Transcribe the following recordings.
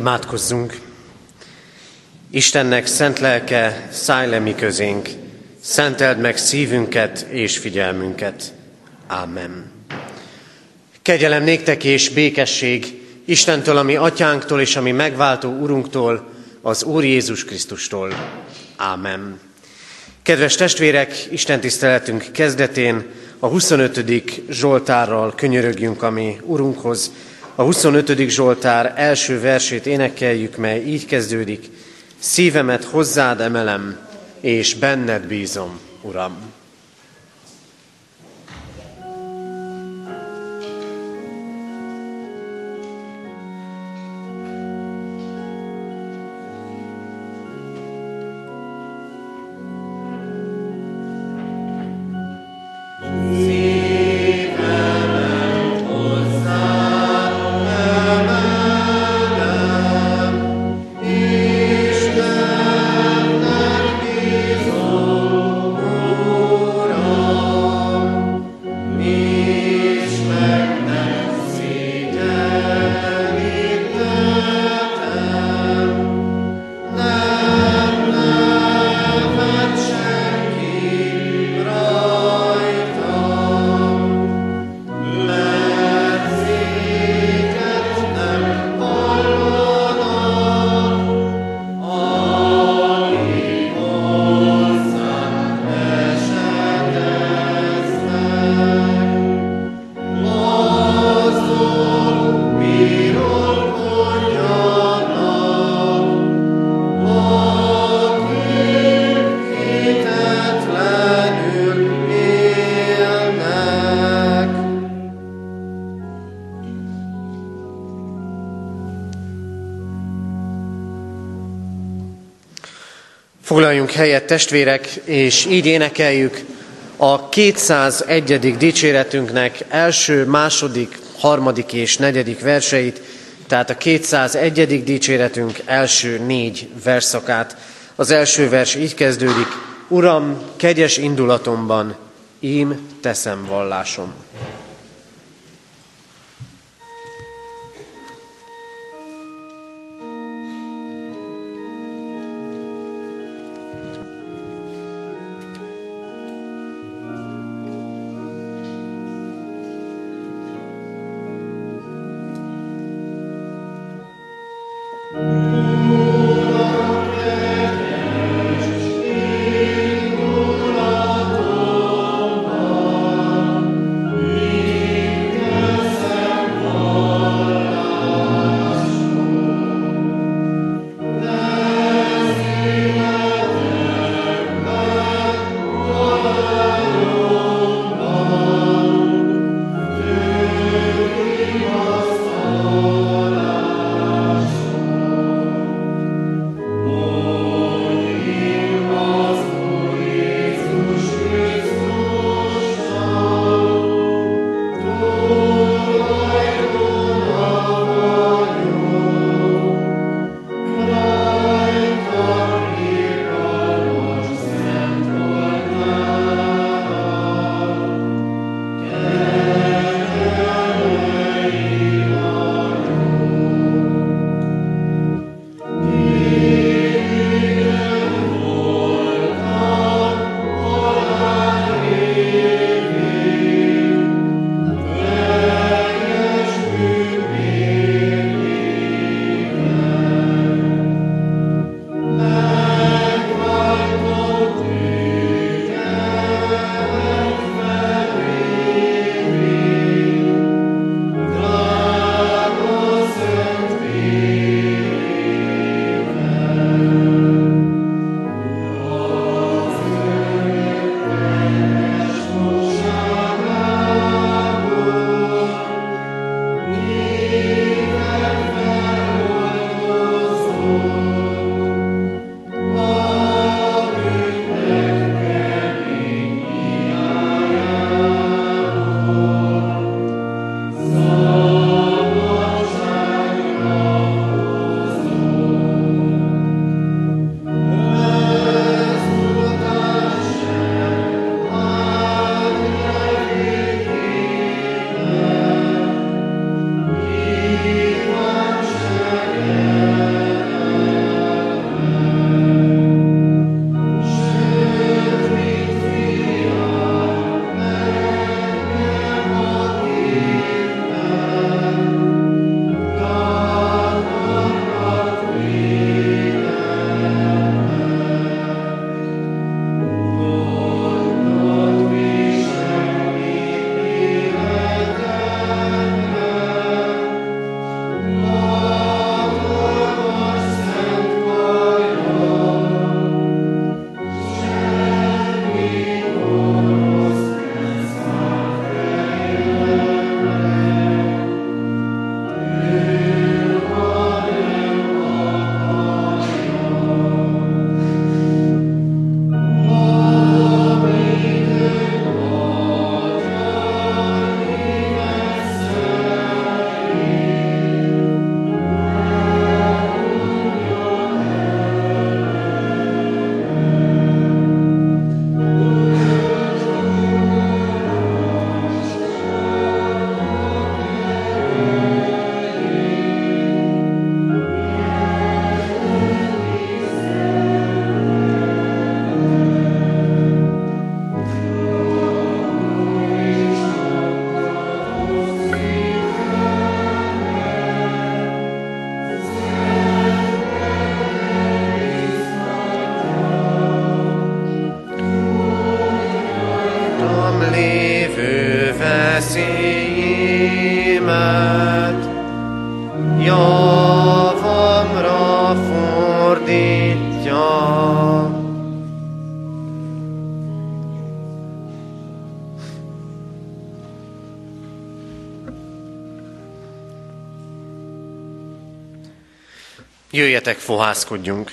Imádkozzunk! Istennek szent lelke, szállj le mi közénk, szenteld meg szívünket és figyelmünket. Ámen. Kegyelem néktek és békesség Istentől, ami atyánktól és ami megváltó Urunktól, az Úr Jézus Krisztustól. Ámen. Kedves testvérek, Isten tiszteletünk kezdetén a 25. Zsoltárral könyörögjünk a mi Urunkhoz, a 25. Zsoltár első versét énekeljük, mely így kezdődik. Szívemet hozzád emelem, és benned bízom, Uram. Foglaljunk helyet, testvérek, és így énekeljük a 201. dicséretünknek első, második, harmadik és negyedik verseit, tehát a 201. dicséretünk első négy verszakát. Az első vers így kezdődik, Uram, kegyes indulatomban, ím teszem vallásom. Jöjjetek, fohászkodjunk!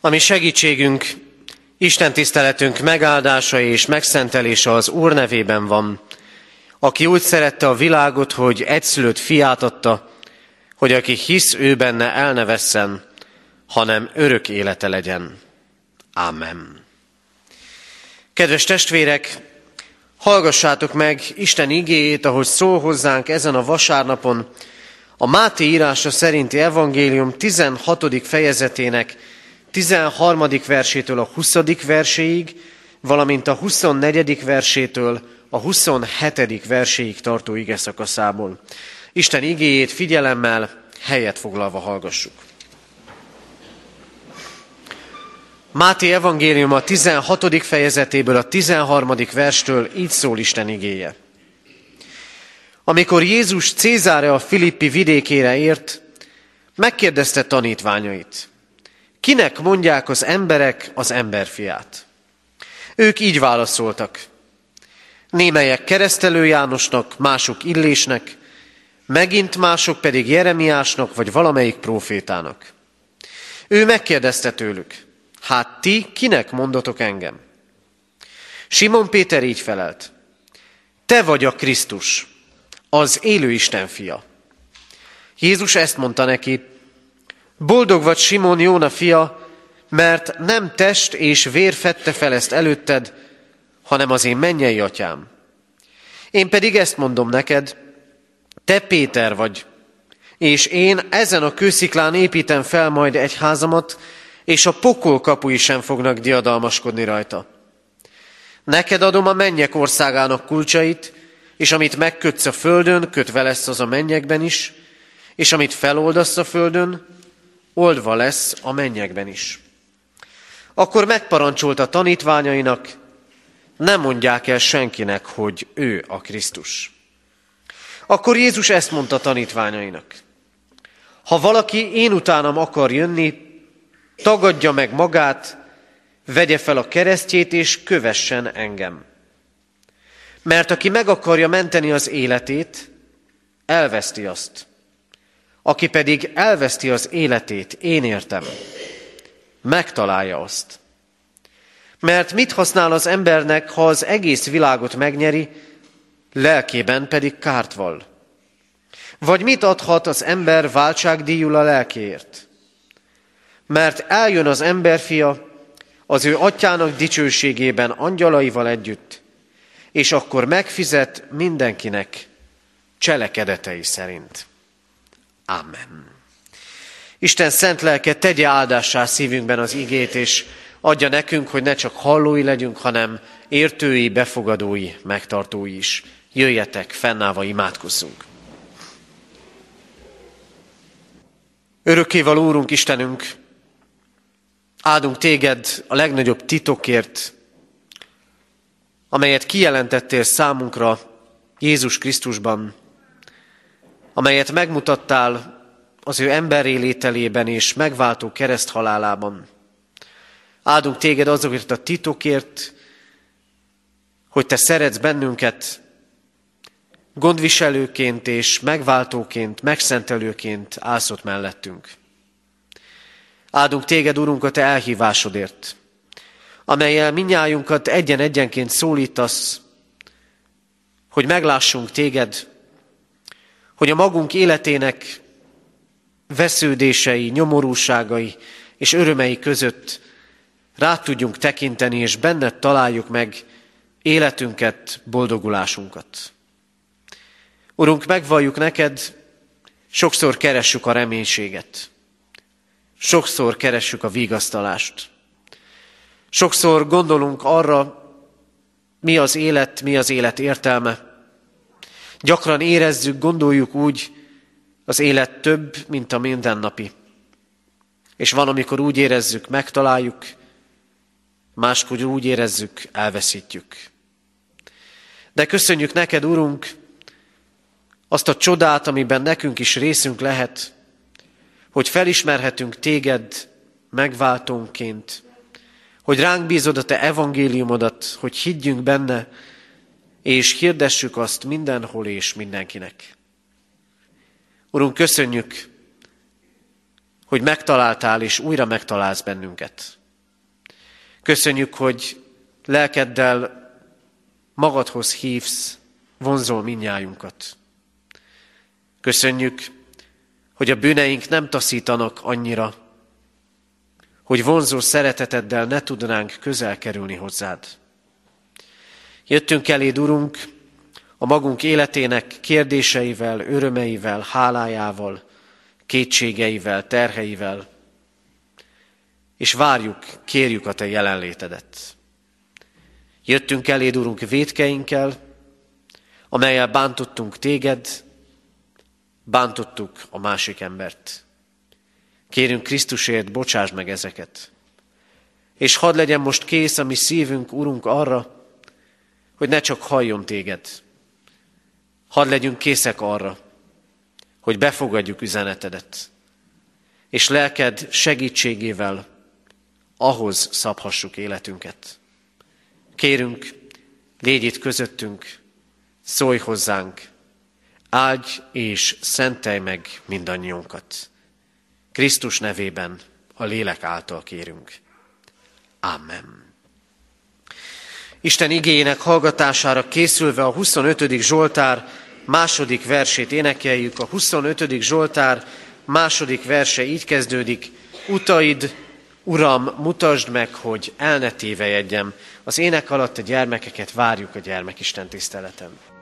Ami segítségünk, Isten tiszteletünk megáldása és megszentelése az Úr nevében van, aki úgy szerette a világot, hogy egyszülött fiát adta, hogy aki hisz ő benne el ne vesszen, hanem örök élete legyen. Amen. Kedves testvérek, hallgassátok meg Isten igéjét, ahogy szól hozzánk ezen a vasárnapon, a Máté írása szerinti evangélium 16. fejezetének 13. versétől a 20. verséig, valamint a 24. versétől a 27. verséig tartó ige szakaszából. Isten igéjét figyelemmel, helyet foglalva hallgassuk. Máté evangélium a 16. fejezetéből, a 13. verstől így szól Isten igéje. Amikor Jézus Cézáre a Filippi vidékére ért, megkérdezte tanítványait, kinek mondják az emberek az emberfiát? Ők így válaszoltak, némelyek keresztelő Jánosnak, mások Illésnek, megint mások pedig Jeremiásnak vagy valamelyik profétának. Ő megkérdezte tőlük, hát ti kinek mondotok engem? Simon Péter így felelt, te vagy a Krisztus, az élő Isten fia. Jézus ezt mondta neki, boldog vagy Simon Jóna fia, mert nem test és vér fette fel ezt előtted, hanem az én mennyei atyám. Én pedig ezt mondom neked, te Péter vagy, és én ezen a kősziklán építem fel majd egy házamat, és a pokol kapui sem fognak diadalmaskodni rajta. Neked adom a mennyek országának kulcsait, és amit megkötsz a földön, kötve lesz az a mennyekben is, és amit feloldasz a földön, oldva lesz a mennyekben is. Akkor megparancsolta tanítványainak, nem mondják el senkinek, hogy ő a Krisztus. Akkor Jézus ezt mondta tanítványainak. Ha valaki én utánam akar jönni, tagadja meg magát, vegye fel a keresztjét és kövessen engem. Mert aki meg akarja menteni az életét, elveszti azt. Aki pedig elveszti az életét, én értem, megtalálja azt. Mert mit használ az embernek, ha az egész világot megnyeri, lelkében pedig kárt val? Vagy mit adhat az ember váltságdíjul a lelkéért? Mert eljön az emberfia az ő atyának dicsőségében angyalaival együtt, és akkor megfizet mindenkinek cselekedetei szerint. Amen. Isten szent lelke tegye áldássá szívünkben az igét, és adja nekünk, hogy ne csak hallói legyünk, hanem értői, befogadói, megtartói is. Jöjjetek, fennállva imádkozzunk. Örökkéval Úrunk Istenünk, áldunk téged a legnagyobb titokért, amelyet kijelentettél számunkra Jézus Krisztusban, amelyet megmutattál az ő emberi lételében és megváltó kereszthalálában. Áldunk téged azokért a titokért, hogy te szeretsz bennünket gondviselőként és megváltóként, megszentelőként állsz mellettünk. Áldunk téged, Urunk, a te elhívásodért, amelyel minnyájunkat egyen-egyenként szólítasz, hogy meglássunk téged, hogy a magunk életének vesződései, nyomorúságai és örömei között rá tudjunk tekinteni, és benned találjuk meg életünket, boldogulásunkat. Urunk, megvalljuk neked, sokszor keressük a reménységet. Sokszor keressük a vigasztalást. Sokszor gondolunk arra, mi az élet, mi az élet értelme. Gyakran érezzük, gondoljuk úgy, az élet több, mint a mindennapi. És van, amikor úgy érezzük, megtaláljuk, máskor úgy érezzük, elveszítjük. De köszönjük neked, Urunk, azt a csodát, amiben nekünk is részünk lehet, hogy felismerhetünk téged megváltónként, hogy ránk bízod a te evangéliumodat, hogy higgyünk benne, és hirdessük azt mindenhol és mindenkinek. Urunk, köszönjük, hogy megtaláltál és újra megtalálsz bennünket. Köszönjük, hogy lelkeddel magadhoz hívsz, vonzol minnyájunkat. Köszönjük, hogy a bűneink nem taszítanak annyira, hogy vonzó szereteteddel ne tudnánk közel kerülni hozzád. Jöttünk eléd, Urunk, a magunk életének kérdéseivel, örömeivel, hálájával, kétségeivel, terheivel, és várjuk, kérjük a Te jelenlétedet. Jöttünk eléd, Urunk, védkeinkkel, amelyel bántottunk Téged, bántottuk a másik embert. Kérünk Krisztusért, bocsáss meg ezeket. És hadd legyen most kész a mi szívünk, Urunk, arra, hogy ne csak halljon Téged. Hadd legyünk készek arra, hogy befogadjuk üzenetedet, és lelked segítségével ahhoz szabhassuk életünket. Kérünk, légy itt közöttünk, szólj hozzánk, áldj és szentelj meg mindannyiunkat. Krisztus nevében a lélek által kérünk. Amen. Isten igényének hallgatására készülve a 25. Zsoltár második versét énekeljük. A 25. Zsoltár második verse így kezdődik. Utaid, Uram, mutasd meg, hogy el ne tévejedjem. Az ének alatt a gyermekeket várjuk a gyermekisten tiszteleten.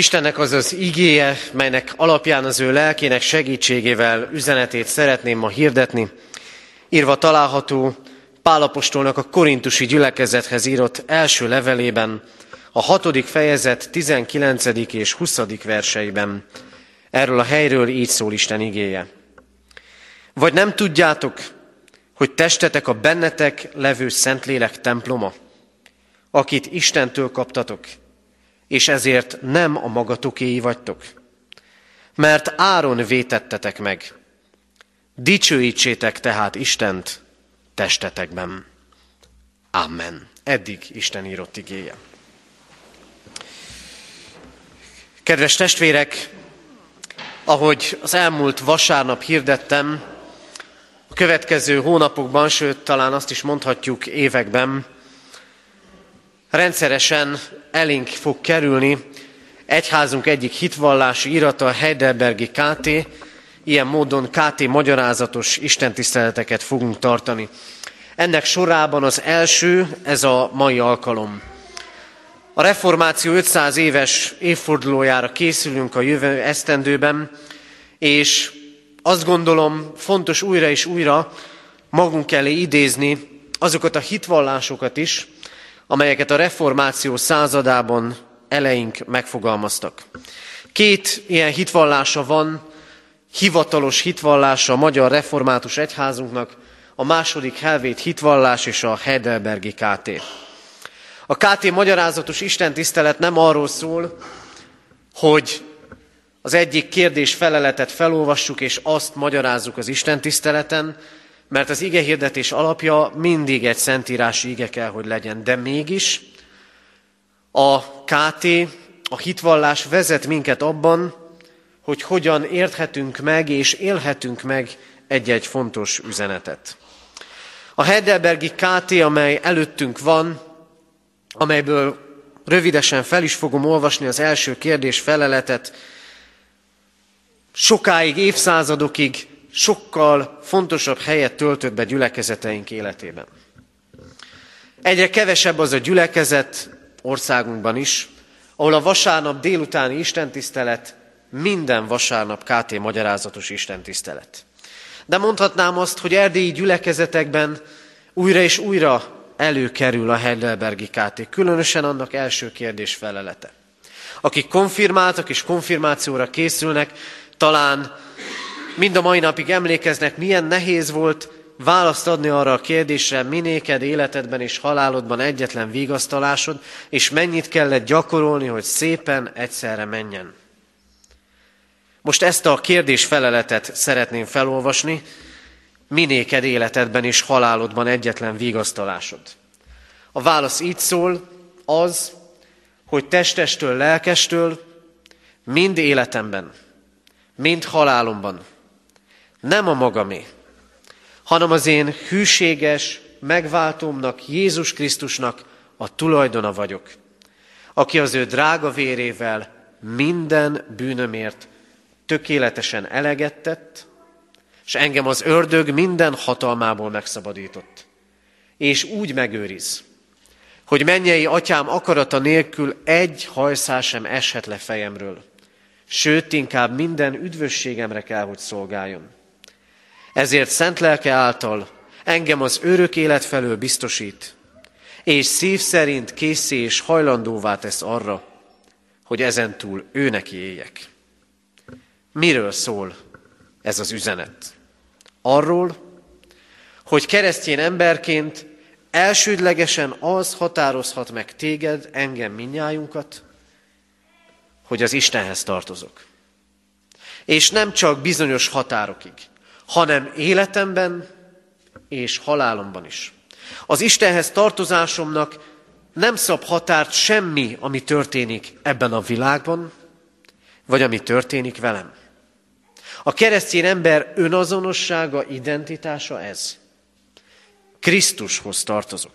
Istennek az az igéje, melynek alapján az ő lelkének segítségével üzenetét szeretném ma hirdetni, írva található Pálapostolnak a korintusi gyülekezethez írott első levelében, a hatodik fejezet 19. és 20. verseiben. Erről a helyről így szól Isten igéje. Vagy nem tudjátok, hogy testetek a bennetek levő Szentlélek temploma, akit Istentől kaptatok, és ezért nem a magatokéi vagytok. Mert áron vétettetek meg. Dicsőítsétek tehát Istent testetekben. Amen. Eddig Isten írott igéje. Kedves testvérek, ahogy az elmúlt vasárnap hirdettem, a következő hónapokban, sőt talán azt is mondhatjuk években, rendszeresen elénk fog kerülni egyházunk egyik hitvallási irata, Heidelbergi KT, ilyen módon KT magyarázatos istentiszteleteket fogunk tartani. Ennek sorában az első, ez a mai alkalom. A reformáció 500 éves évfordulójára készülünk a jövő esztendőben, és azt gondolom fontos újra és újra magunk elé idézni azokat a hitvallásokat is, amelyeket a reformáció századában eleink megfogalmaztak. Két ilyen hitvallása van, hivatalos hitvallása a Magyar Református Egyházunknak, a második Helvét hitvallás és a Heidelbergi KT. A KT magyarázatos istentisztelet nem arról szól, hogy az egyik kérdés feleletet felolvassuk, és azt magyarázzuk az Isten tiszteleten, mert az ige hirdetés alapja mindig egy szentírási ige kell, hogy legyen. De mégis a KT, a hitvallás vezet minket abban, hogy hogyan érthetünk meg és élhetünk meg egy-egy fontos üzenetet. A Heidelbergi KT, amely előttünk van, amelyből rövidesen fel is fogom olvasni az első kérdés feleletet, sokáig, évszázadokig sokkal fontosabb helyet töltött be gyülekezeteink életében. Egyre kevesebb az a gyülekezet országunkban is, ahol a vasárnap délutáni istentisztelet minden vasárnap KT magyarázatos istentisztelet. De mondhatnám azt, hogy erdélyi gyülekezetekben újra és újra előkerül a Heidelbergi KT, különösen annak első kérdés felelete. Akik konfirmáltak és konfirmációra készülnek, talán mind a mai napig emlékeznek, milyen nehéz volt választ adni arra a kérdésre, minéked életedben és halálodban egyetlen vigasztalásod, és mennyit kellett gyakorolni, hogy szépen egyszerre menjen. Most ezt a kérdés feleletet szeretném felolvasni, minéked életedben és halálodban egyetlen vigasztalásod. A válasz így szól, az, hogy testestől, lelkestől, mind életemben, mind halálomban, nem a magamé, hanem az én hűséges megváltómnak, Jézus Krisztusnak a tulajdona vagyok, aki az ő drága vérével minden bűnömért tökéletesen elegettett, és engem az ördög minden hatalmából megszabadított. És úgy megőriz, hogy mennyei atyám akarata nélkül egy hajszál sem eshet le fejemről, sőt, inkább minden üdvösségemre kell, hogy szolgáljon. Ezért szent lelke által engem az örök élet felől biztosít, és szív szerint készé és hajlandóvá tesz arra, hogy ezentúl ő neki éljek. Miről szól ez az üzenet? Arról, hogy keresztjén emberként elsődlegesen az határozhat meg téged, engem, minnyájunkat, hogy az Istenhez tartozok. És nem csak bizonyos határokig, hanem életemben és halálomban is. Az Istenhez tartozásomnak nem szab határt semmi, ami történik ebben a világban, vagy ami történik velem. A keresztény ember önazonossága, identitása ez. Krisztushoz tartozok.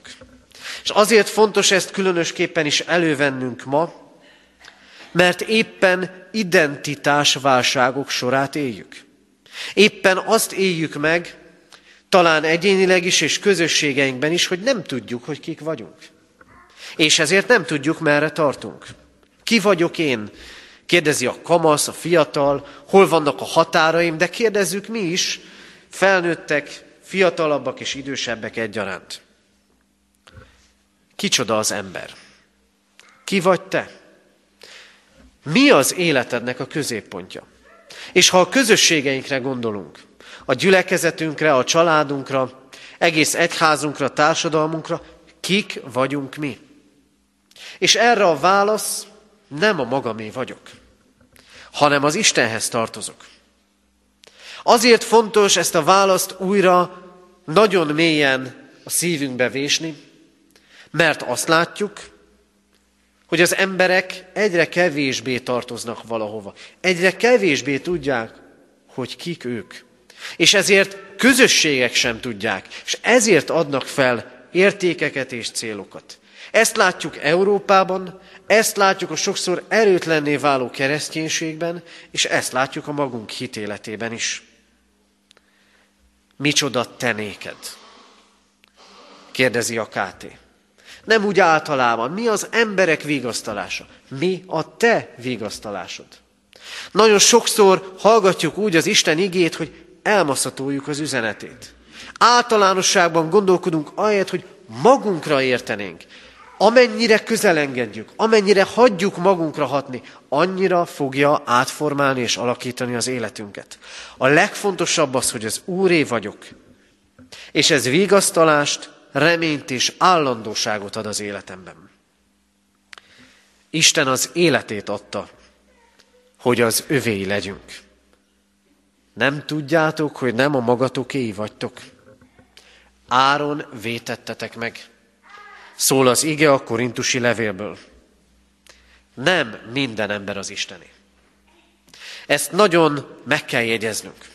És azért fontos ezt különösképpen is elővennünk ma, mert éppen identitásválságok sorát éljük. Éppen azt éljük meg, talán egyénileg is és közösségeinkben is, hogy nem tudjuk, hogy kik vagyunk. És ezért nem tudjuk, merre tartunk. Ki vagyok én? Kérdezi a kamasz, a fiatal, hol vannak a határaim, de kérdezzük mi is, felnőttek, fiatalabbak és idősebbek egyaránt. Kicsoda az ember? Ki vagy te? Mi az életednek a középpontja? És ha a közösségeinkre gondolunk, a gyülekezetünkre, a családunkra, egész egyházunkra, társadalmunkra, kik vagyunk mi? És erre a válasz nem a magamé vagyok, hanem az Istenhez tartozok. Azért fontos ezt a választ újra nagyon mélyen a szívünkbe vésni, mert azt látjuk, hogy az emberek egyre kevésbé tartoznak valahova. Egyre kevésbé tudják, hogy kik ők. És ezért közösségek sem tudják, és ezért adnak fel értékeket és célokat. Ezt látjuk Európában, ezt látjuk a sokszor erőtlenné váló kereszténységben, és ezt látjuk a magunk hitéletében is. Micsoda te néked? Kérdezi a Káté. Nem úgy általában. Mi az emberek vigasztalása? Mi a te vigasztalásod? Nagyon sokszor hallgatjuk úgy az Isten igét, hogy elmaszatoljuk az üzenetét. Általánosságban gondolkodunk ahelyett, hogy magunkra értenénk. Amennyire közelengedjük, amennyire hagyjuk magunkra hatni, annyira fogja átformálni és alakítani az életünket. A legfontosabb az, hogy az Úré vagyok. És ez vigasztalást, reményt és állandóságot ad az életemben. Isten az életét adta, hogy az övéi legyünk. Nem tudjátok, hogy nem a magatokéi vagytok? Áron vétettetek meg. Szól az ige a korintusi levélből. Nem minden ember az Istené. Ezt nagyon meg kell jegyeznünk.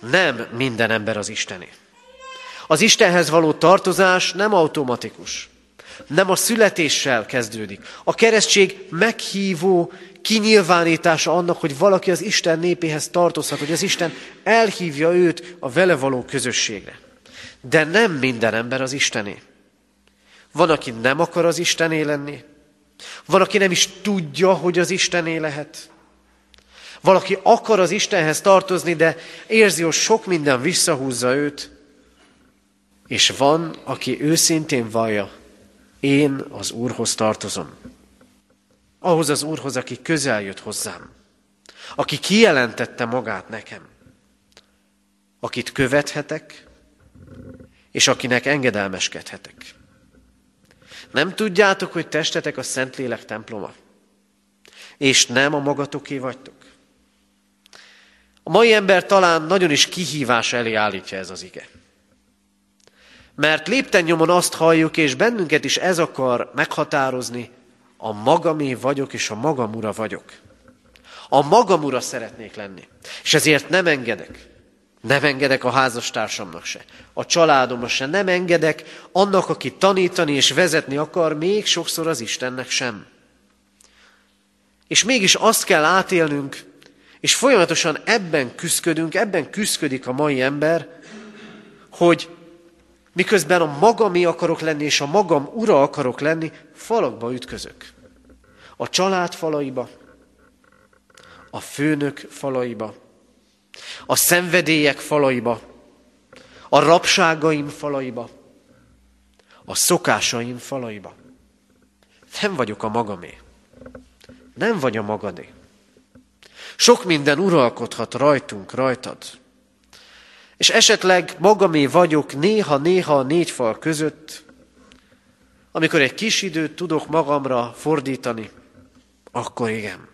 Nem minden ember az Istené. Az Istenhez való tartozás nem automatikus. Nem a születéssel kezdődik. A keresztség meghívó kinyilvánítása annak, hogy valaki az Isten népéhez tartozhat, hogy az Isten elhívja őt a vele való közösségre. De nem minden ember az Istené. Van, aki nem akar az Istené lenni, van, aki nem is tudja, hogy az Istené lehet. Valaki akar az Istenhez tartozni, de érzi, hogy sok minden visszahúzza őt. És van, aki őszintén vallja, én az Úrhoz tartozom. Ahhoz az Úrhoz, aki közel jött hozzám. Aki kijelentette magát nekem. Akit követhetek, és akinek engedelmeskedhetek. Nem tudjátok, hogy testetek a Szentlélek temploma, és nem a magatoké vagytok? A mai ember talán nagyon is kihívás elé állítja ez az ige. Mert lépten nyomon azt halljuk, és bennünket is ez akar meghatározni, a magamé vagyok, és a magam ura vagyok. A magam ura szeretnék lenni. És ezért nem engedek. Nem engedek a házastársamnak se, a családomnak se, nem engedek annak, aki tanítani és vezetni akar, még sokszor az Istennek sem. És mégis azt kell átélnünk, és folyamatosan ebben küzdködünk, ebben küzdködik a mai ember, hogy miközben a magami akarok lenni, és a magam ura akarok lenni, falakba ütközök. A család falaiba, a főnök falaiba, a szenvedélyek falaiba, a rabságaim falaiba, a szokásaim falaiba. Nem vagyok a magamé. Nem vagy a magadé. Sok minden uralkodhat rajtunk, rajtad. És esetleg magamé vagyok néha-néha a négy fal között, amikor egy kis időt tudok magamra fordítani, akkor igen.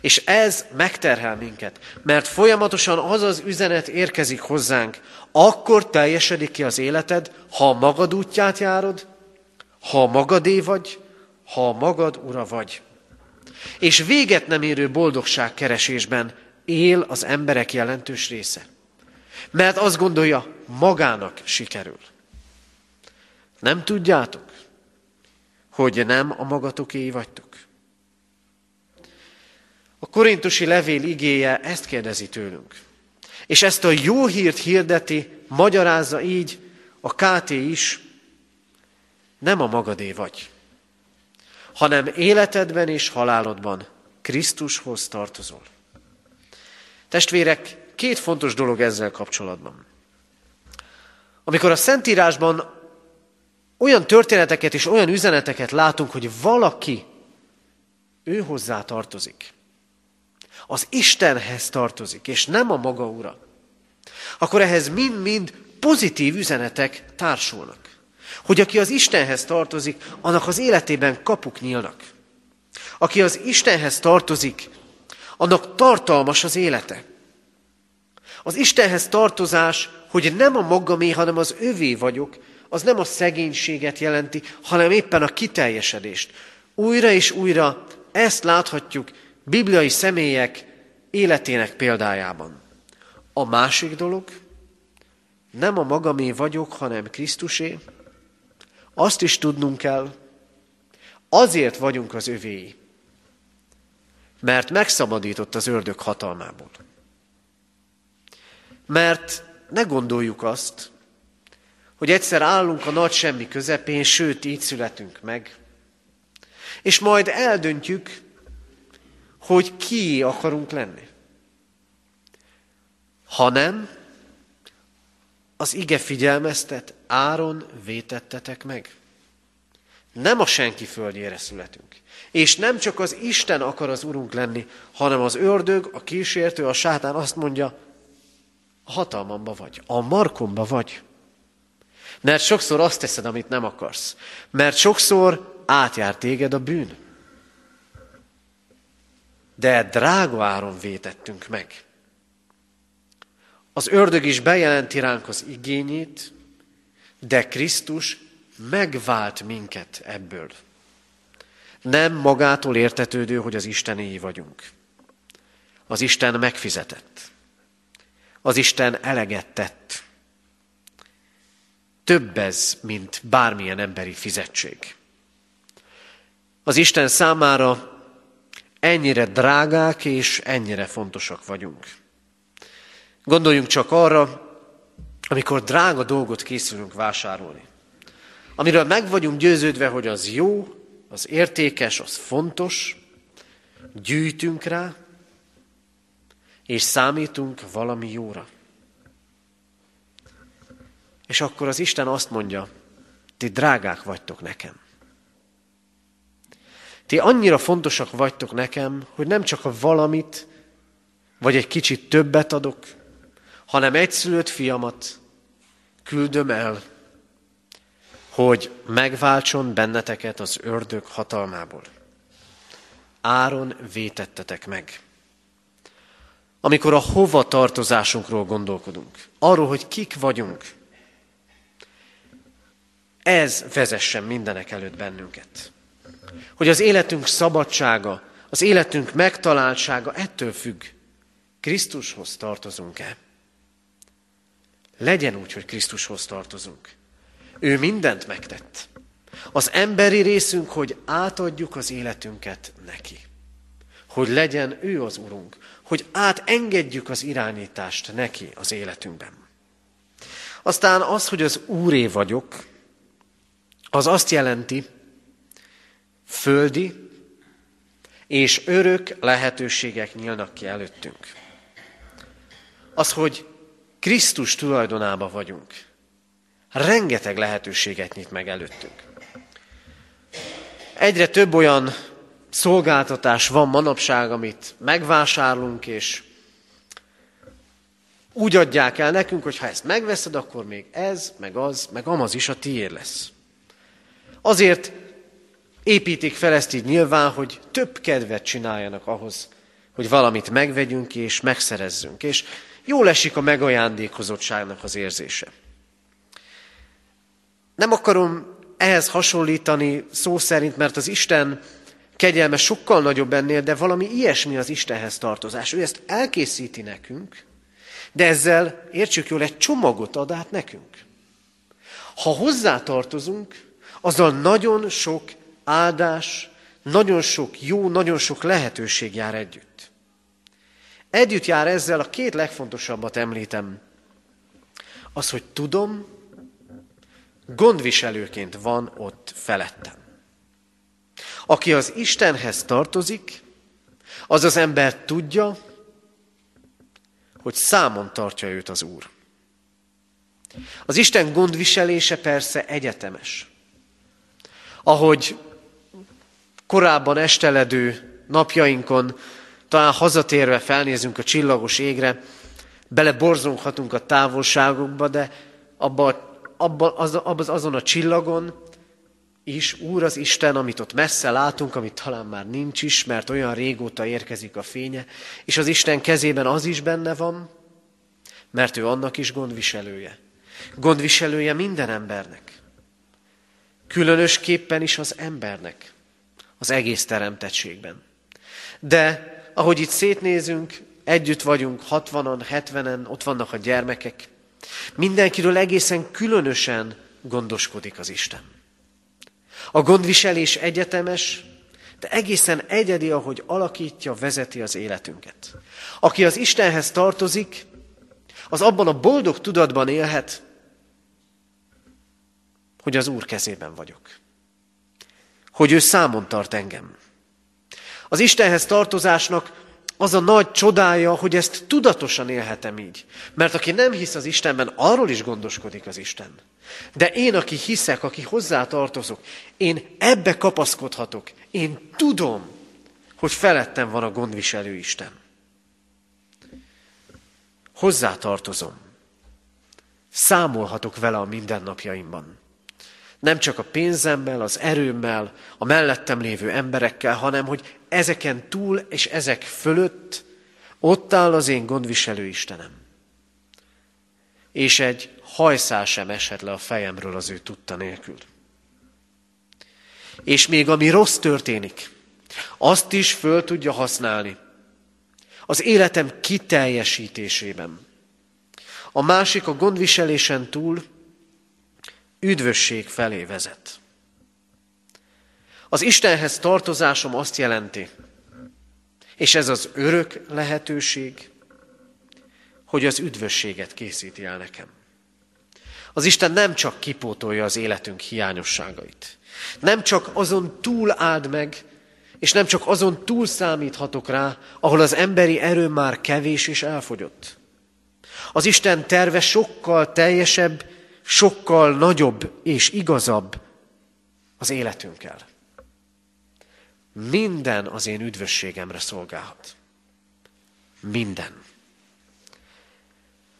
És ez megterhel minket, mert folyamatosan az az üzenet érkezik hozzánk, akkor teljesedik ki az életed, ha magad útját járod, ha magadé vagy, ha magad ura vagy. És véget nem érő boldogság keresésben él az emberek jelentős része. Mert azt gondolja, magának sikerül. Nem tudjátok, hogy nem a magatoké vagytok? A korintusi levél igéje ezt kérdezi tőlünk. És ezt a jó hírt hirdeti, magyarázza így a KT is, nem a magadé vagy, hanem életedben és halálodban Krisztushoz tartozol. Testvérek, két fontos dolog ezzel kapcsolatban. Amikor a Szentírásban olyan történeteket és olyan üzeneteket látunk, hogy valaki ő hozzá tartozik, az Istenhez tartozik, és nem a maga ura, akkor ehhez mind-mind pozitív üzenetek társulnak. Hogy aki az Istenhez tartozik, annak az életében kapuk nyílnak. Aki az Istenhez tartozik, annak tartalmas az élete. Az Istenhez tartozás, hogy nem a magamé, hanem az övé vagyok, az nem a szegénységet jelenti, hanem éppen a kiteljesedést. Újra és újra ezt láthatjuk bibliai személyek életének példájában. A másik dolog, nem a magamé vagyok, hanem Krisztusé. Azt is tudnunk kell, azért vagyunk az övéi, mert megszabadított az ördög hatalmából. Mert ne gondoljuk azt, hogy egyszer állunk a nagy semmi közepén, sőt, így születünk meg, és majd eldöntjük, hogy ki akarunk lenni. Hanem az ige figyelmeztet, áron vétettetek meg. Nem a senki földjére születünk. És nem csak az Isten akar az Urunk lenni, hanem az ördög, a kísértő, a sátán azt mondja, a hatalmamba vagy, a markomba vagy. Mert sokszor azt teszed, amit nem akarsz. Mert sokszor átjár téged a bűn. de drága áron vétettünk meg. Az ördög is bejelenti ránk az igényét, de Krisztus megvált minket ebből. Nem magától értetődő, hogy az Istenéi vagyunk. Az Isten megfizetett. Az Isten eleget tett. Több ez, mint bármilyen emberi fizetség. Az Isten számára ennyire drágák és ennyire fontosak vagyunk. Gondoljunk csak arra, amikor drága dolgot készülünk vásárolni. Amiről meg vagyunk győződve, hogy az jó, az értékes, az fontos, gyűjtünk rá, és számítunk valami jóra. És akkor az Isten azt mondja, ti drágák vagytok nekem. Ti annyira fontosak vagytok nekem, hogy nem csak a valamit, vagy egy kicsit többet adok, hanem egyszülött fiamat küldöm el, hogy megváltson benneteket az ördög hatalmából. Áron vétettetek meg. Amikor a hova tartozásunkról gondolkodunk, arról, hogy kik vagyunk, ez vezessen mindenek előtt bennünket. Hogy az életünk szabadsága, az életünk megtaláltsága ettől függ, Krisztushoz tartozunk-e. Legyen úgy, hogy Krisztushoz tartozunk. Ő mindent megtett. Az emberi részünk, hogy átadjuk az életünket neki. Hogy legyen ő az Urunk. Hogy átengedjük az irányítást neki az életünkben. Aztán az, hogy az Úré vagyok, az azt jelenti, földi és örök lehetőségek nyílnak ki előttünk. Az, hogy Krisztus tulajdonába vagyunk. Rengeteg lehetőséget nyit meg előttünk. Egyre több olyan szolgáltatás van manapság, amit megvásárlunk, és úgy adják el nekünk, hogy ha ezt megveszed, akkor még ez, meg az, meg amaz is a tiéd lesz. Azért építik fel ezt így nyilván, hogy több kedvet csináljanak ahhoz, hogy valamit megvegyünk és megszerezzünk. És jól esik a megajándékozottságnak az érzése. Nem akarom ehhez hasonlítani szó szerint, mert az Isten kegyelme sokkal nagyobb ennél, de valami ilyesmi az Istenhez tartozás. Ő ezt elkészíti nekünk, de ezzel, értsük jól, egy csomagot ad át nekünk. Ha hozzá tartozunk, azzal nagyon sok áldás, nagyon sok jó, nagyon sok lehetőség jár együtt. Együtt jár ezzel a két legfontosabbat említem. Az, hogy tudom, gondviselőként van ott felettem. Aki az Istenhez tartozik, az az ember tudja, hogy számon tartja őt az Úr. Az Isten gondviselése persze egyetemes. Ahogy korábban esteledő napjainkon talán hazatérve felnézünk a csillagos égre, beleborzonghatunk a távolságokba, de abba, abba, az, abba azon a csillagon is Úr az Isten, amit ott messze látunk, amit talán már nincs is, mert olyan régóta érkezik a fénye, és az Isten kezében az is benne van, mert ő annak is gondviselője. Gondviselője minden embernek. Különösképpen is az embernek, az egész teremtettségben. De ahogy itt szétnézünk, együtt vagyunk, 60-an, 70-en, ott vannak a gyermekek. Mindenkiről egészen különösen gondoskodik az Isten. A gondviselés egyetemes, de egészen egyedi, ahogy alakítja, vezeti az életünket. Aki az Istenhez tartozik, az abban a boldog tudatban élhet, hogy az Úr kezében vagyok. Hogy ő számon tart engem. Az Istenhez tartozásnak az a nagy csodája, hogy ezt tudatosan élhetem így. Mert aki nem hisz az Istenben, arról is gondoskodik az Isten. De én, aki hiszek, aki hozzá tartozok, én ebbe kapaszkodhatok. Én tudom, hogy felettem van a gondviselő Isten. Hozzá tartozom. Számolhatok vele a mindennapjaimban. Nem csak a pénzemmel, az erőmmel, a mellettem lévő emberekkel, hanem hogy ezeken túl és ezek fölött ott áll az én gondviselő Istenem. És egy hajszál sem eshet le a fejemről az ő tudta nélkül. És még ami rossz történik, azt is föl tudja használni az életem kiteljesítésében. A másik a gondviselésen túl üdvösség felé vezet. Az Istenhez tartozásom azt jelenti, és ez az örök lehetőség, hogy az üdvösséget készíti el nekem. Az Isten nem csak kipótolja az életünk hiányosságait, nem csak azon túl áld meg, és nem csak azon túl számíthatok rá, ahol az emberi erő már kevés és elfogyott. Az Isten terve sokkal teljesebb, sokkal nagyobb és igazabb az életünkkel. Minden az én üdvösségemre szolgálhat. Minden.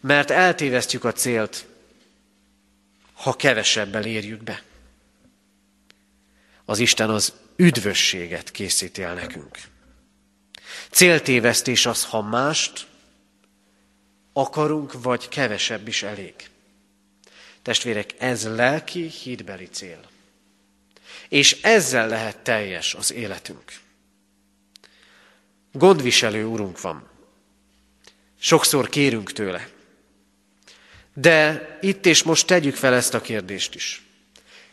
Mert eltévesztjük a célt, ha kevesebbel érjük be. Az Isten az üdvösséget készíti el nekünk. Céltévesztés az, ha mást akarunk, vagy kevesebb is elég. Testvérek, ez lelki, hídbeli cél. És ezzel lehet teljes az életünk. Gondviselő úrunk van. Sokszor kérünk tőle. De itt és most tegyük fel ezt a kérdést is.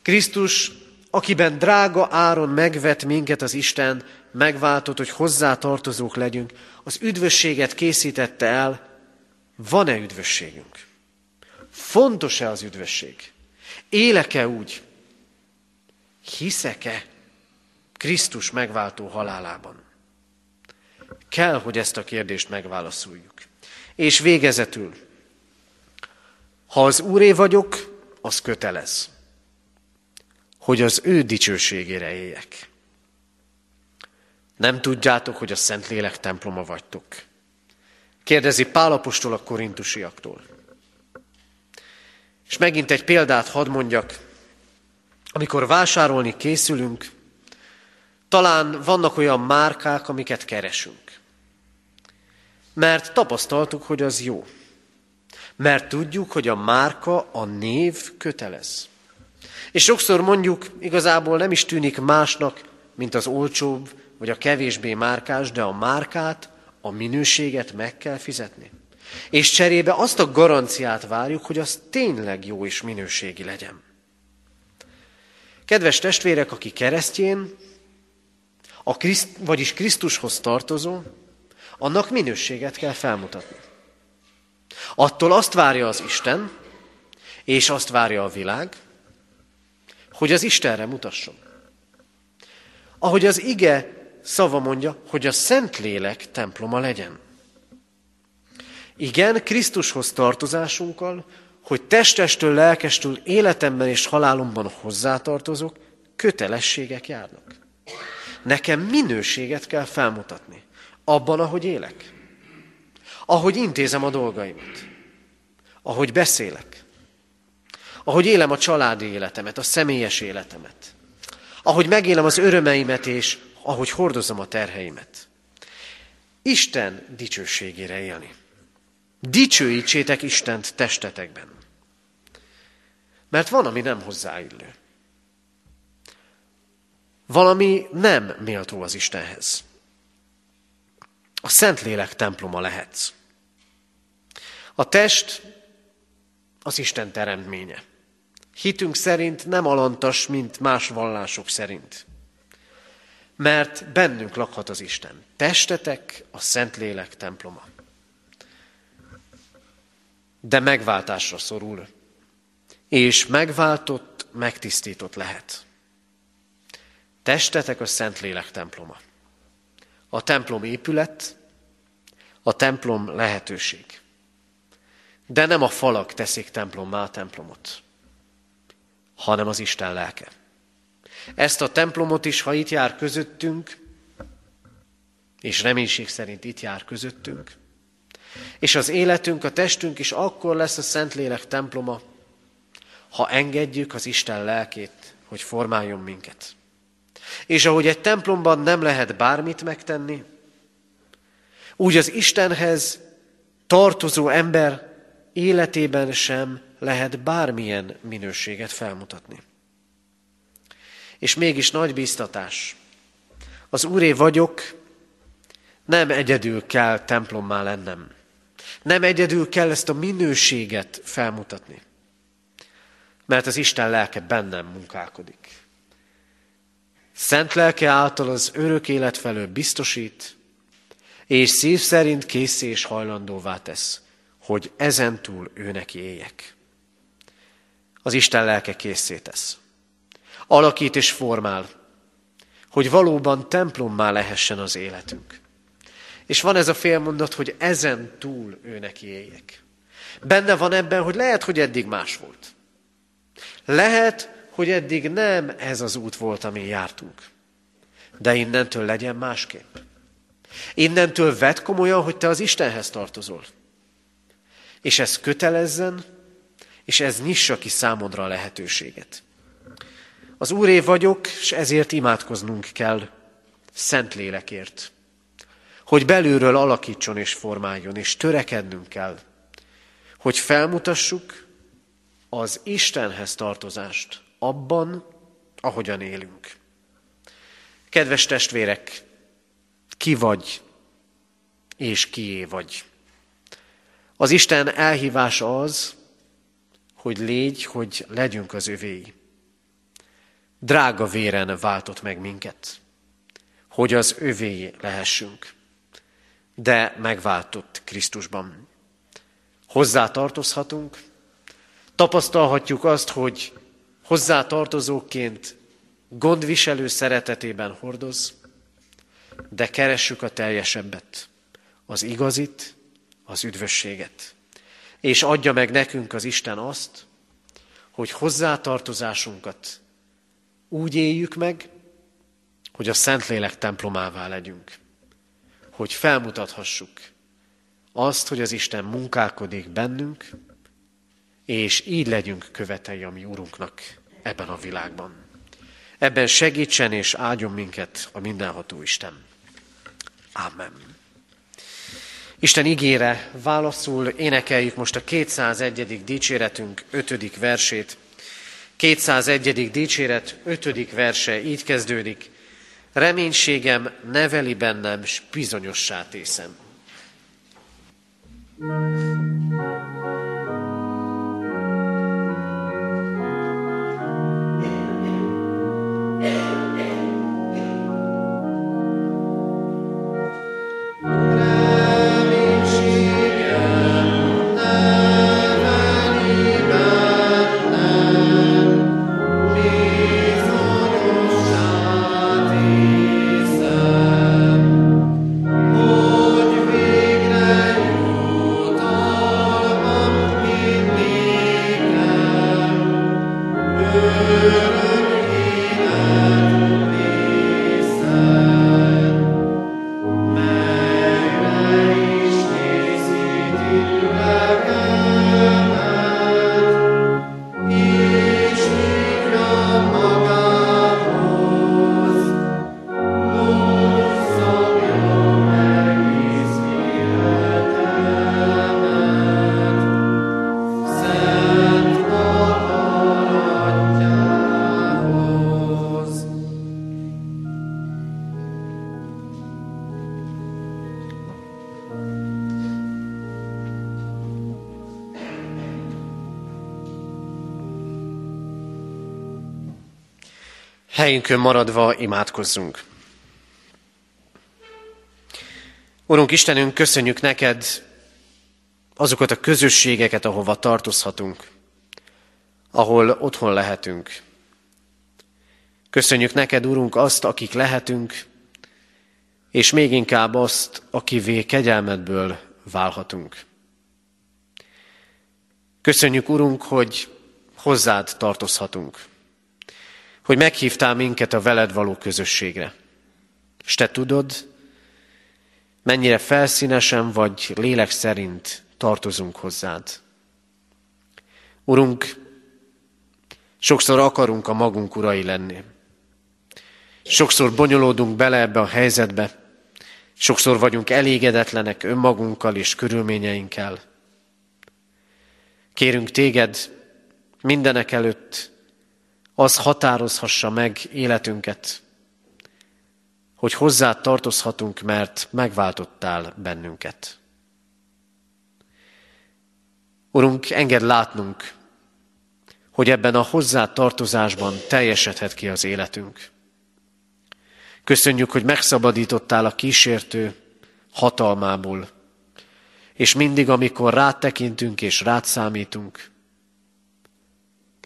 Krisztus, akiben drága áron megvet minket az Isten, megváltott, hogy hozzá tartozók legyünk, az üdvösséget készítette el, van-e üdvösségünk? Fontos-e az üdvösség? Élek-e úgy? Hiszek-e Krisztus megváltó halálában? Kell, hogy ezt a kérdést megválaszoljuk. És végezetül, ha az úré vagyok, az kötelez, hogy az ő dicsőségére éljek. Nem tudjátok, hogy a Szentlélek temploma vagytok. Kérdezi Pálapostól a korintusiaktól. És megint egy példát hadd mondjak. Amikor vásárolni készülünk, talán vannak olyan márkák, amiket keresünk. Mert tapasztaltuk, hogy az jó. Mert tudjuk, hogy a márka, a név kötelez. És sokszor mondjuk, igazából nem is tűnik másnak, mint az olcsóbb vagy a kevésbé márkás, de a márkát, a minőséget meg kell fizetni. És cserébe azt a garanciát várjuk, hogy az tényleg jó és minőségi legyen. Kedves testvérek, aki keresztjén, a Kriszt, vagyis Krisztushoz tartozó, annak minőséget kell felmutatni. Attól azt várja az Isten, és azt várja a világ, hogy az Istenre mutasson. Ahogy az ige szava mondja, hogy a Szentlélek temploma legyen. Igen, Krisztushoz tartozásunkkal, hogy testestől, lelkestől, életemben és halálomban hozzátartozok, kötelességek járnak. Nekem minőséget kell felmutatni abban, ahogy élek. Ahogy intézem a dolgaimat. Ahogy beszélek. Ahogy élem a családi életemet, a személyes életemet. Ahogy megélem az örömeimet, és ahogy hordozom a terheimet. Isten dicsőségére élni. Dicsőítsétek Istent testetekben. Mert van, ami nem hozzáillő. Valami nem méltó az Istenhez. A Szentlélek temploma lehetsz. A test az Isten teremtménye. Hitünk szerint nem alantas, mint más vallások szerint. Mert bennünk lakhat az Isten. Testetek a Szentlélek temploma de megváltásra szorul, és megváltott, megtisztított lehet. Testetek a Szentlélek temploma. A templom épület, a templom lehetőség. De nem a falak teszik templommá a templomot, hanem az Isten lelke. Ezt a templomot is, ha itt jár közöttünk, és reménység szerint itt jár közöttünk, és az életünk, a testünk is akkor lesz a Szentlélek temploma, ha engedjük az Isten lelkét, hogy formáljon minket. És ahogy egy templomban nem lehet bármit megtenni, úgy az Istenhez tartozó ember életében sem lehet bármilyen minőséget felmutatni. És mégis nagy biztatás. Az Úré vagyok, nem egyedül kell templommá lennem. Nem egyedül kell ezt a minőséget felmutatni. Mert az Isten lelke bennem munkálkodik. Szent lelke által az örök élet felől biztosít, és szív szerint készé és hajlandóvá tesz, hogy ezentúl ő neki éljek. Az Isten lelke készé tesz. Alakít és formál, hogy valóban templommá lehessen az életünk. És van ez a félmondat, hogy ezen túl ő neki éljek. Benne van ebben, hogy lehet, hogy eddig más volt. Lehet, hogy eddig nem ez az út volt, amin jártunk. De innentől legyen másképp. Innentől vedd komolyan, hogy te az Istenhez tartozol. És ez kötelezzen, és ez nyissa ki számodra a lehetőséget. Az Úré vagyok, és ezért imádkoznunk kell szent lélekért, hogy belülről alakítson és formáljon, és törekednünk kell, hogy felmutassuk az Istenhez tartozást abban, ahogyan élünk. Kedves testvérek, ki vagy, és kié vagy. Az Isten elhívása az, hogy légy, hogy legyünk az övéi. Drága véren váltott meg minket, hogy az övéi lehessünk, de megváltott Krisztusban. Hozzá tartozhatunk, tapasztalhatjuk azt, hogy hozzá tartozóként gondviselő szeretetében hordoz, de keressük a teljesebbet, az igazit, az üdvösséget. És adja meg nekünk az Isten azt, hogy hozzátartozásunkat úgy éljük meg, hogy a Szentlélek templomává legyünk. Hogy felmutathassuk azt, hogy az Isten munkálkodik bennünk, és így legyünk követei a mi Urunknak ebben a világban. Ebben segítsen és áldjon minket a mindenható Isten. Amen. Isten ígére válaszul énekeljük most a 201. dicséretünk 5. versét. 201. dicséret 5. verse így kezdődik. Reménységem neveli bennem, s bizonyossá tészem. thank you Helyünkön maradva imádkozzunk. Urunk Istenünk, köszönjük neked azokat a közösségeket, ahova tartozhatunk, ahol otthon lehetünk. Köszönjük neked, Urunk, azt, akik lehetünk, és még inkább azt, akivé kegyelmedből válhatunk. Köszönjük, Urunk, hogy hozzád tartozhatunk hogy meghívtál minket a veled való közösségre. És te tudod, mennyire felszínesen vagy lélek szerint tartozunk hozzád. Urunk, Sokszor akarunk a magunk urai lenni. Sokszor bonyolódunk bele ebbe a helyzetbe, sokszor vagyunk elégedetlenek önmagunkkal és körülményeinkkel. Kérünk téged mindenek előtt, az határozhassa meg életünket, hogy hozzá tartozhatunk, mert megváltottál bennünket. Urunk, enged látnunk, hogy ebben a hozzá tartozásban teljesedhet ki az életünk. Köszönjük, hogy megszabadítottál a kísértő hatalmából, és mindig, amikor rád tekintünk és rád számítunk,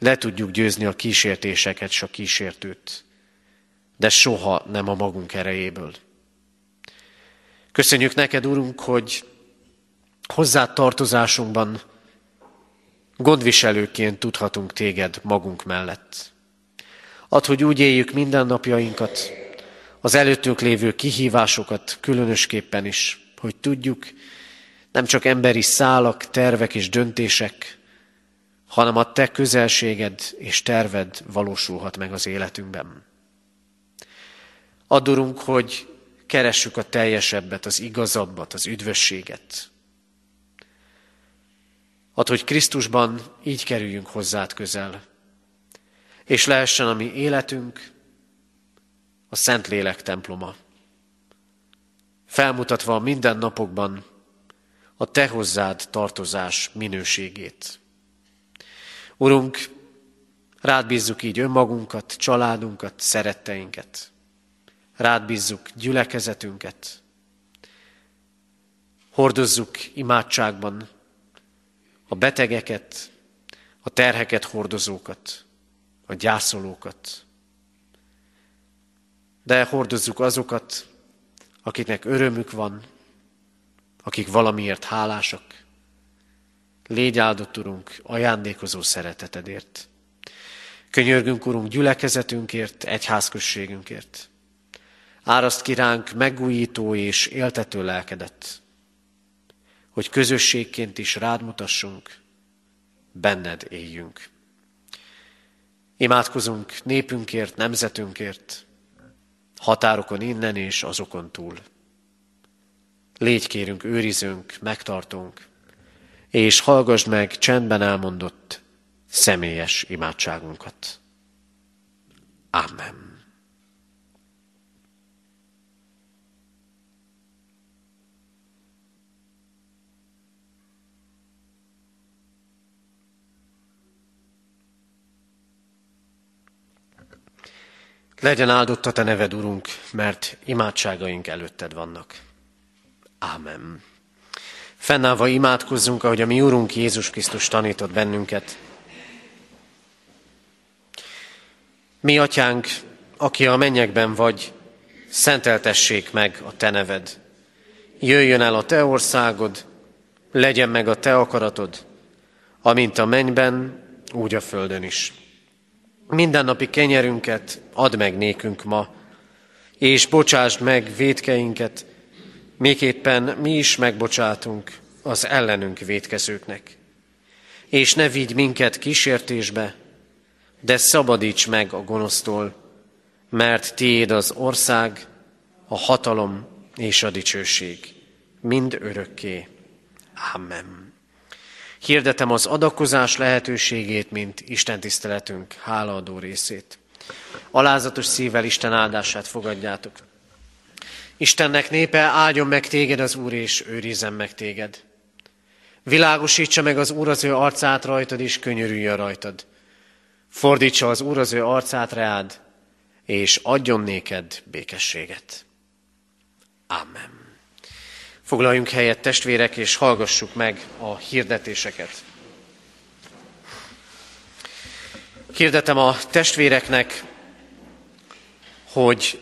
le tudjuk győzni a kísértéseket és a kísértőt, de soha nem a magunk erejéből. Köszönjük neked, Urunk, hogy hozzá tartozásunkban gondviselőként tudhatunk téged magunk mellett. Add, hogy úgy éljük mindennapjainkat, az előttünk lévő kihívásokat különösképpen is, hogy tudjuk, nem csak emberi szálak, tervek és döntések, hanem a te közelséged és terved valósulhat meg az életünkben. Adorunk, hogy keressük a teljesebbet, az igazabbat, az üdvösséget. Ad, hogy Krisztusban így kerüljünk hozzád közel, és lehessen a mi életünk a Szentlélek temploma, felmutatva a mindennapokban a Te hozzád tartozás minőségét. Urunk, rád bízzuk így önmagunkat, családunkat, szeretteinket. Rád bízzuk gyülekezetünket. Hordozzuk imádságban a betegeket, a terheket hordozókat, a gyászolókat. De hordozzuk azokat, akiknek örömük van, akik valamiért hálásak. Légy áldott, Urunk, ajándékozó szeretetedért. Könyörgünk, Urunk, gyülekezetünkért, egyházközségünkért. Áraszt kiránk megújító és éltető lelkedet, hogy közösségként is rád mutassunk, benned éljünk. Imádkozunk népünkért, nemzetünkért, határokon innen és azokon túl. Légy kérünk, őrizünk, megtartunk, és hallgassd meg csendben elmondott személyes imádságunkat. Amen. Legyen áldott a Te neved, Urunk, mert imádságaink előtted vannak. Ámen. Fennállva imádkozzunk, ahogy a mi Úrunk Jézus Krisztus tanított bennünket. Mi, Atyánk, aki a mennyekben vagy, szenteltessék meg a Te neved. Jöjjön el a Te országod, legyen meg a Te akaratod, amint a mennyben, úgy a földön is. Mindennapi kenyerünket add meg nékünk ma, és bocsásd meg védkeinket, Miképpen mi is megbocsátunk az ellenünk védkezőknek. És ne vigy minket kísértésbe, de szabadíts meg a gonosztól, mert tiéd az ország, a hatalom és a dicsőség, mind örökké. Amen. Hirdetem az adakozás lehetőségét, mint Isten tiszteletünk hálaadó részét. Alázatos szívvel Isten áldását fogadjátok. Istennek népe, áldjon meg téged az Úr, és őrizzen meg téged. Világosítsa meg az Úr az ő arcát rajtad, és könyörülje rajtad. Fordítsa az Úr az ő arcát reád, és adjon néked békességet. Amen. Foglaljunk helyet, testvérek, és hallgassuk meg a hirdetéseket. Hirdetem a testvéreknek, hogy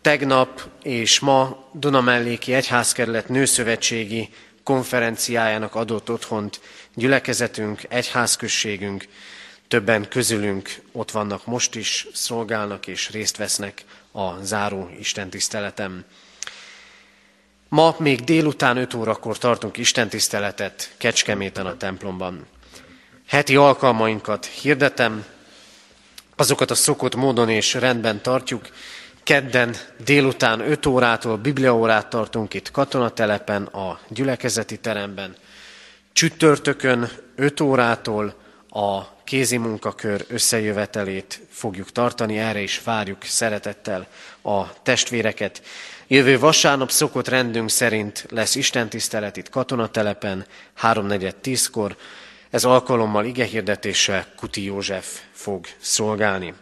tegnap és ma Dunamelléki Egyházkerület Nőszövetségi konferenciájának adott otthont gyülekezetünk, egyházközségünk, többen közülünk ott vannak most is, szolgálnak és részt vesznek a záró istentiszteletem. Ma még délután 5 órakor tartunk istentiszteletet Kecskeméten a templomban. Heti alkalmainkat hirdetem, azokat a szokott módon és rendben tartjuk. Kedden délután 5 órától bibliaórát tartunk itt katonatelepen, a gyülekezeti teremben. Csütörtökön 5 órától a kézi munkakör összejövetelét fogjuk tartani, erre is várjuk szeretettel a testvéreket. Jövő vasárnap szokott rendünk szerint lesz istentisztelet itt katonatelepen, 3.4.10-kor. Ez alkalommal igehirdetése Kuti József fog szolgálni.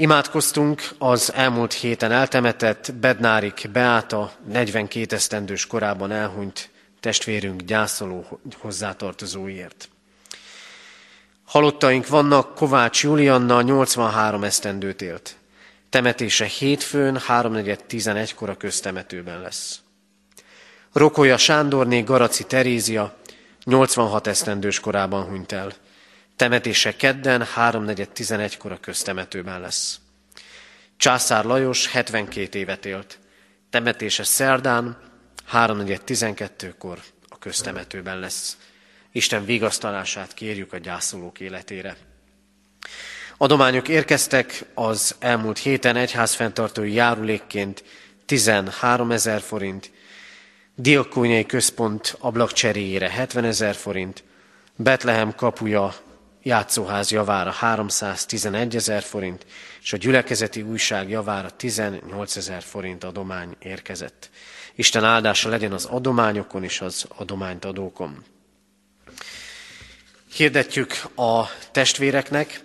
Imádkoztunk az elmúlt héten eltemetett Bednárik Beáta 42 esztendős korában elhunyt testvérünk gyászoló hozzátartozóért. Halottaink vannak, Kovács Julianna 83 esztendőt élt. Temetése hétfőn 3.4.11-kor a köztemetőben lesz. Rokolya Sándorné Garaci Terézia 86 esztendős korában hunyt el. Temetése kedden 3.4.11-kor a köztemetőben lesz. Császár Lajos 72 évet élt. Temetése szerdán 3.4.12-kor a köztemetőben lesz. Isten vigasztalását kérjük a gyászolók életére. Adományok érkeztek az elmúlt héten egyházfenntartói járulékként 13 ezer forint, Diakóniai Központ ablakcseréjére 70 ezer forint, Betlehem kapuja játszóház javára 311 ezer forint, és a gyülekezeti újság javára 18 ezer forint adomány érkezett. Isten áldása legyen az adományokon és az adományt adókon. Hirdetjük a testvéreknek,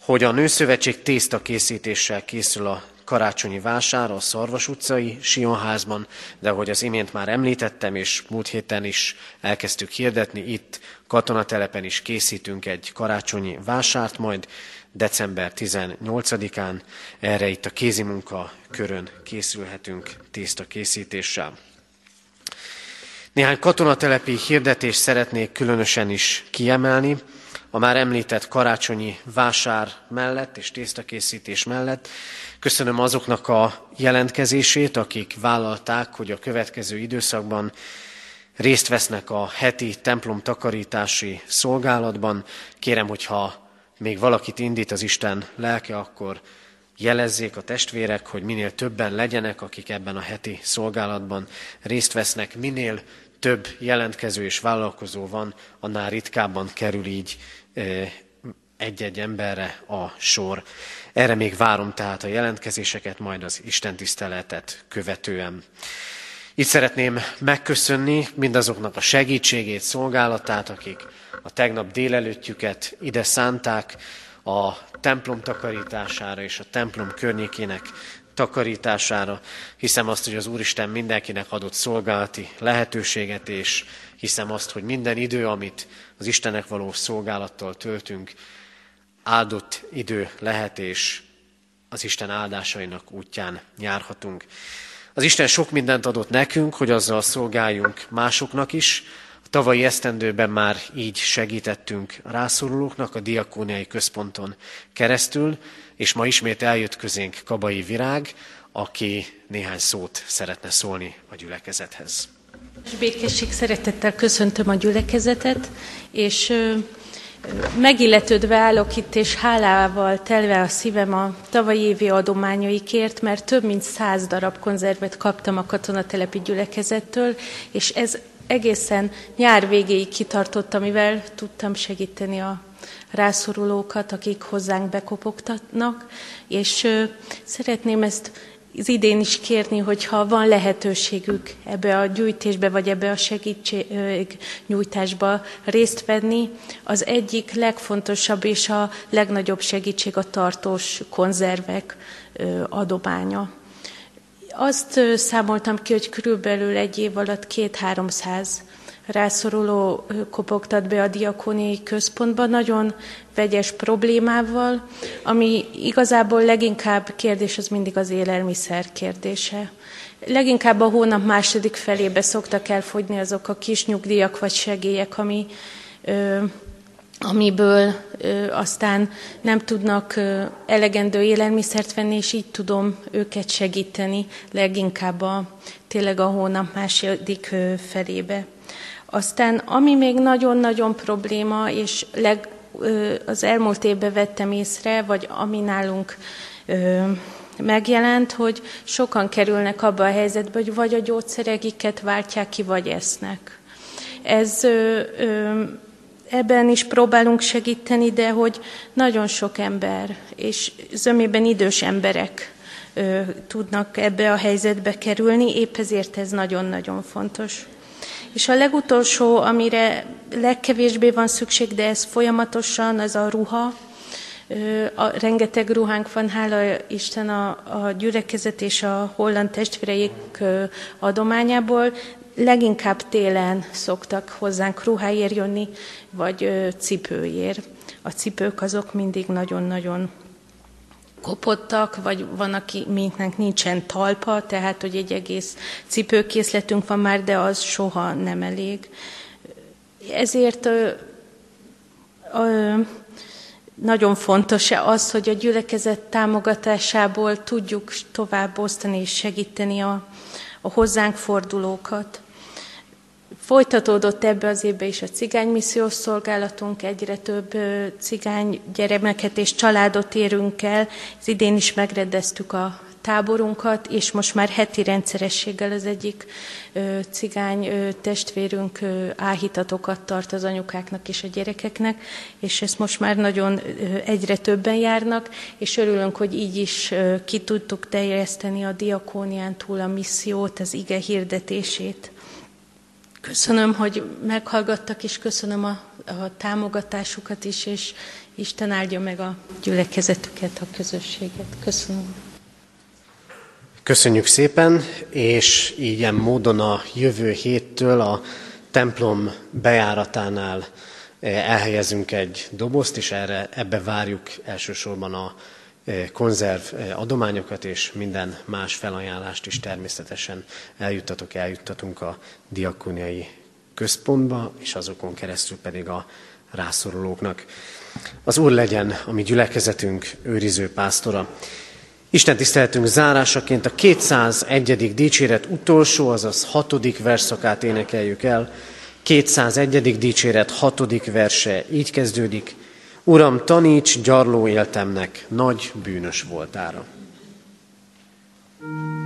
hogy a Nőszövetség tészta készítéssel készül a karácsonyi vására a Szarvas utcai Sionházban, de ahogy az imént már említettem, és múlt héten is elkezdtük hirdetni, itt katonatelepen is készítünk egy karácsonyi vásárt, majd december 18-án erre itt a kézimunka körön készülhetünk tészta készítéssel. Néhány katonatelepi hirdetést szeretnék különösen is kiemelni. A már említett karácsonyi vásár mellett és tésztakészítés mellett köszönöm azoknak a jelentkezését, akik vállalták, hogy a következő időszakban részt vesznek a heti templom takarítási szolgálatban. Kérem, hogyha még valakit indít az Isten lelke, akkor jelezzék a testvérek, hogy minél többen legyenek, akik ebben a heti szolgálatban részt vesznek, minél több jelentkező és vállalkozó van, annál ritkábban kerül így egy-egy emberre a sor. Erre még várom tehát a jelentkezéseket, majd az Isten tiszteletet követően. Itt szeretném megköszönni mindazoknak a segítségét, szolgálatát, akik a tegnap délelőttjüket ide szánták a templom takarítására és a templom környékének takarítására. Hiszem azt, hogy az Úristen mindenkinek adott szolgálati lehetőséget, és hiszem azt, hogy minden idő, amit az Istennek való szolgálattal töltünk, áldott idő lehet, és az Isten áldásainak útján járhatunk. Az Isten sok mindent adott nekünk, hogy azzal szolgáljunk másoknak is. A tavalyi esztendőben már így segítettünk a rászorulóknak a diakóniai központon keresztül, és ma ismét eljött közénk Kabai Virág, aki néhány szót szeretne szólni a gyülekezethez. Békesség szeretettel köszöntöm a gyülekezetet, és megilletődve állok itt, és hálával telve a szívem a tavalyi évi adományaikért, mert több mint száz darab konzervet kaptam a katonatelepi gyülekezettől, és ez egészen nyár végéig kitartott, amivel tudtam segíteni a rászorulókat, akik hozzánk bekopogtatnak, és szeretném ezt az idén is kérni, hogyha van lehetőségük ebbe a gyűjtésbe, vagy ebbe a segítségnyújtásba részt venni, az egyik legfontosabb és a legnagyobb segítség a tartós konzervek adománya. Azt számoltam ki, hogy körülbelül egy év alatt két-háromszáz rászoruló kopogtat be a diakóniai központba, nagyon vegyes problémával, ami igazából leginkább kérdés az mindig az élelmiszer kérdése. Leginkább a hónap második felébe szoktak elfogyni azok a kis nyugdíjak vagy segélyek, ami, ö, amiből ö, aztán nem tudnak ö, elegendő élelmiszert venni, és így tudom őket segíteni leginkább a, tényleg a hónap második ö, felébe. Aztán, ami még nagyon-nagyon probléma, és leg, az elmúlt évben vettem észre, vagy ami nálunk megjelent, hogy sokan kerülnek abba a helyzetbe, hogy vagy a gyógyszeregiket váltják ki, vagy esznek. Ez ebben is próbálunk segíteni, de hogy nagyon sok ember, és zömében idős emberek tudnak ebbe a helyzetbe kerülni, épp ezért ez nagyon-nagyon fontos. És a legutolsó, amire legkevésbé van szükség, de ez folyamatosan, az a ruha. A, rengeteg ruhánk van, hála Isten a, a gyülekezet és a holland testvéreik adományából. Leginkább télen szoktak hozzánk ruháért jönni, vagy cipőért. A cipők azok mindig nagyon-nagyon kopottak, vagy van, aki minknek nincsen talpa, tehát hogy egy egész cipőkészletünk van már, de az soha nem elég. Ezért ö, ö, nagyon fontos az, hogy a gyülekezet támogatásából tudjuk tovább osztani és segíteni a, a hozzánk fordulókat. Folytatódott ebbe az évbe is a cigány missziós szolgálatunk, egyre több cigány gyermeket és családot érünk el. Ez idén is megrendeztük a táborunkat, és most már heti rendszerességgel az egyik cigány testvérünk áhítatokat tart az anyukáknak és a gyerekeknek, és ezt most már nagyon egyre többen járnak, és örülünk, hogy így is ki tudtuk terjeszteni a diakónián túl a missziót, az ige hirdetését. Köszönöm, hogy meghallgattak, és köszönöm a, a támogatásukat is, és Isten áldja meg a gyülekezetüket, a közösséget. Köszönöm. Köszönjük szépen, és ilyen módon a jövő héttől a templom bejáratánál eh, elhelyezünk egy dobozt, és erre, ebbe várjuk elsősorban a konzerv adományokat és minden más felajánlást is természetesen eljuttatok, eljuttatunk a diakoniai központba, és azokon keresztül pedig a rászorulóknak. Az Úr legyen a mi gyülekezetünk őriző pásztora. Isten tiszteletünk zárásaként a 201. dicséret utolsó, azaz hatodik verszakát énekeljük el. 201. dicséret hatodik verse így kezdődik. Uram, taníts gyarló éltemnek nagy bűnös voltára. Fennállva